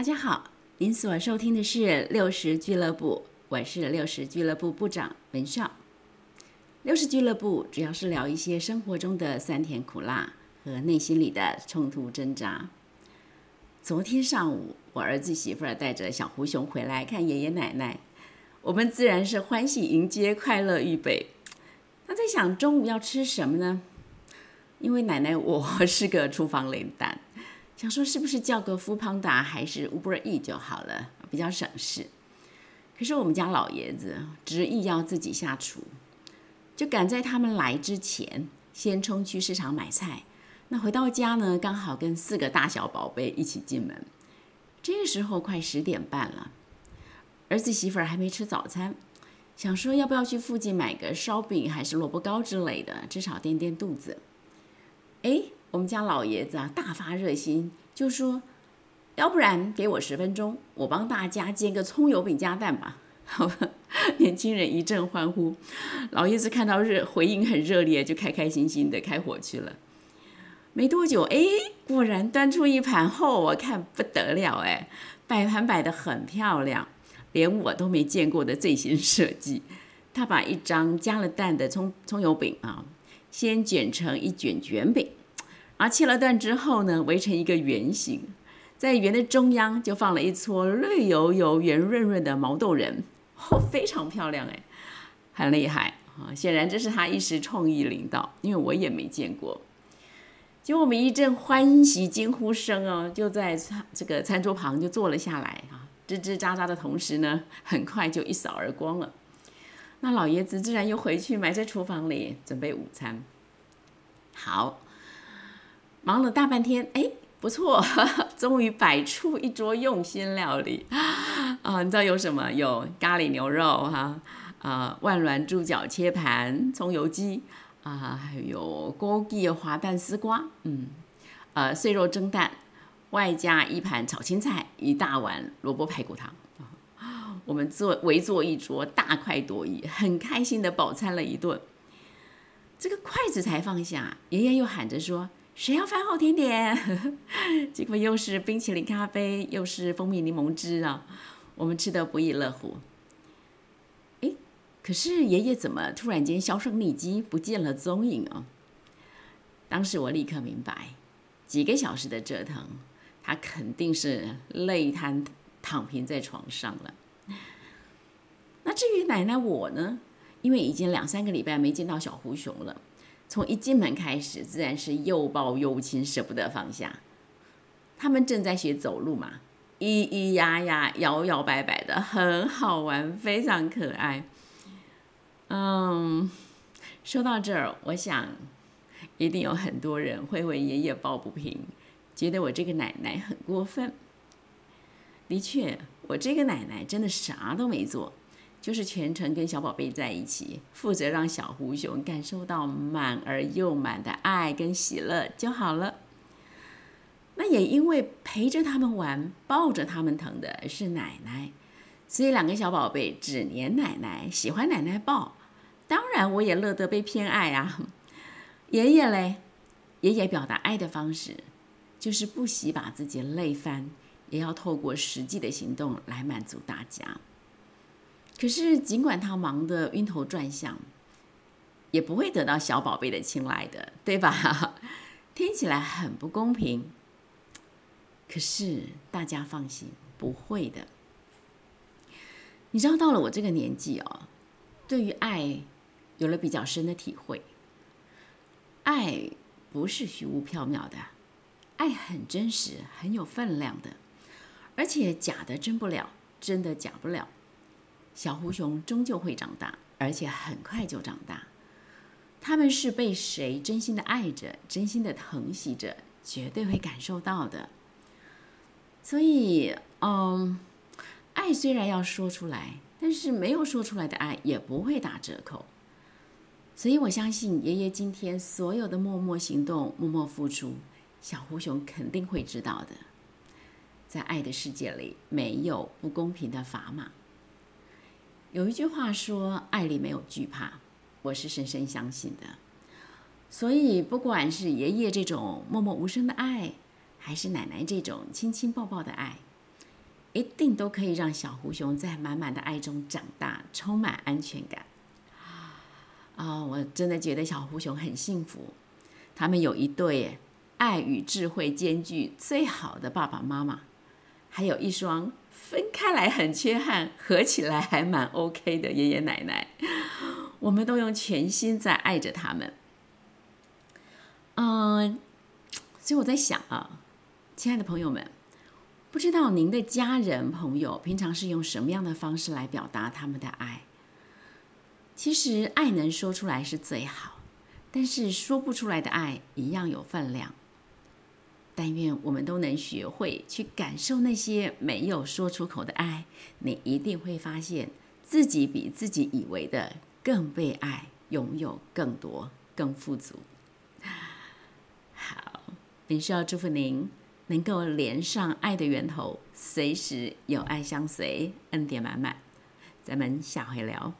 大家好，您所收听的是六十俱乐部，我是六十俱乐部部长文少。六十俱乐部主要是聊一些生活中的酸甜苦辣和内心里的冲突挣扎。昨天上午，我儿子媳妇儿带着小胡熊回来看爷爷奶奶，我们自然是欢喜迎接，快乐预备。他在想中午要吃什么呢？因为奶奶我是个厨房零蛋。想说是不是叫个 fu panda 还是 Uber E 就好了，比较省事。可是我们家老爷子执意要自己下厨，就赶在他们来之前先冲去市场买菜。那回到家呢，刚好跟四个大小宝贝一起进门。这个时候快十点半了，儿子媳妇儿还没吃早餐，想说要不要去附近买个烧饼还是萝卜糕之类的，至少垫垫肚子。哎。我们家老爷子啊，大发热心，就说：“要不然给我十分钟，我帮大家煎个葱油饼加蛋吧。”年轻人一阵欢呼，老爷子看到热回应很热烈，就开开心心的开火去了。没多久，哎，果然端出一盘后，我看不得了，哎，摆盘摆的很漂亮，连我都没见过的最新设计。他把一张加了蛋的葱葱油饼啊，先卷成一卷卷饼。而，切了段之后呢，围成一个圆形，在圆的中央就放了一撮绿油油、圆润润的毛豆仁，哦，非常漂亮哎，很厉害啊！显然这是他一时创意领导，因为我也没见过。结果我们一阵欢喜惊呼声哦，就在餐这个餐桌旁就坐了下来啊，吱吱喳喳的同时呢，很快就一扫而光了。那老爷子自然又回去埋在厨房里准备午餐。好。忙了大半天，哎，不错，终于摆出一桌用心料理啊！你知道有什么？有咖喱牛肉哈，啊，万峦猪脚切盘，葱油鸡啊，还有枸杞滑蛋丝瓜，嗯，呃，碎肉蒸蛋，外加一盘炒青菜，一大碗萝卜排骨汤啊我们坐围坐一桌，大快朵颐，很开心的饱餐了一顿。这个筷子才放下，爷爷又喊着说。谁要饭后甜点？结果又是冰淇淋咖啡，又是蜂蜜柠檬汁啊！我们吃得不亦乐乎。哎，可是爷爷怎么突然间销声匿迹，不见了踪影啊？当时我立刻明白，几个小时的折腾，他肯定是累瘫躺平在床上了。那至于奶奶我呢？因为已经两三个礼拜没见到小胡熊了。从一进门开始，自然是又抱又亲，舍不得放下。他们正在学走路嘛，咿咿呀呀，摇摇摆摆的，很好玩，非常可爱。嗯，说到这儿，我想一定有很多人会为爷爷抱不平，觉得我这个奶奶很过分。的确，我这个奶奶真的啥都没做。就是全程跟小宝贝在一起，负责让小狐熊感受到满而又满的爱跟喜乐就好了。那也因为陪着他们玩、抱着他们疼的是奶奶，所以两个小宝贝只黏奶奶，喜欢奶奶抱。当然，我也乐得被偏爱啊。爷爷嘞，爷爷表达爱的方式就是不惜把自己累翻，也要透过实际的行动来满足大家。可是，尽管他忙得晕头转向，也不会得到小宝贝的青睐的，对吧？听起来很不公平。可是大家放心，不会的。你知道，到了我这个年纪哦，对于爱有了比较深的体会。爱不是虚无缥缈的，爱很真实，很有分量的，而且假的真不了，真的假不了。小狐熊终究会长大，而且很快就长大。他们是被谁真心的爱着、真心的疼惜着，绝对会感受到的。所以，嗯，爱虽然要说出来，但是没有说出来的爱也不会打折扣。所以我相信爷爷今天所有的默默行动、默默付出，小狐熊肯定会知道的。在爱的世界里，没有不公平的砝码。有一句话说：“爱里没有惧怕。”我是深深相信的。所以，不管是爷爷这种默默无声的爱，还是奶奶这种亲亲抱抱的爱，一定都可以让小狐熊在满满的爱中长大，充满安全感。啊，我真的觉得小狐熊很幸福，他们有一对爱与智慧兼具最好的爸爸妈妈，还有一双分开来很缺憾，合起来还蛮 OK 的爷爷奶奶。我们都用全心在爱着他们。嗯，所以我在想啊，亲爱的朋友们。不知道您的家人朋友平常是用什么样的方式来表达他们的爱？其实爱能说出来是最好，但是说不出来的爱一样有分量。但愿我们都能学会去感受那些没有说出口的爱，你一定会发现自己比自己以为的更被爱，拥有更多，更富足。好，林需要祝福您。能够连上爱的源头，随时有爱相随，恩典满满。咱们下回聊。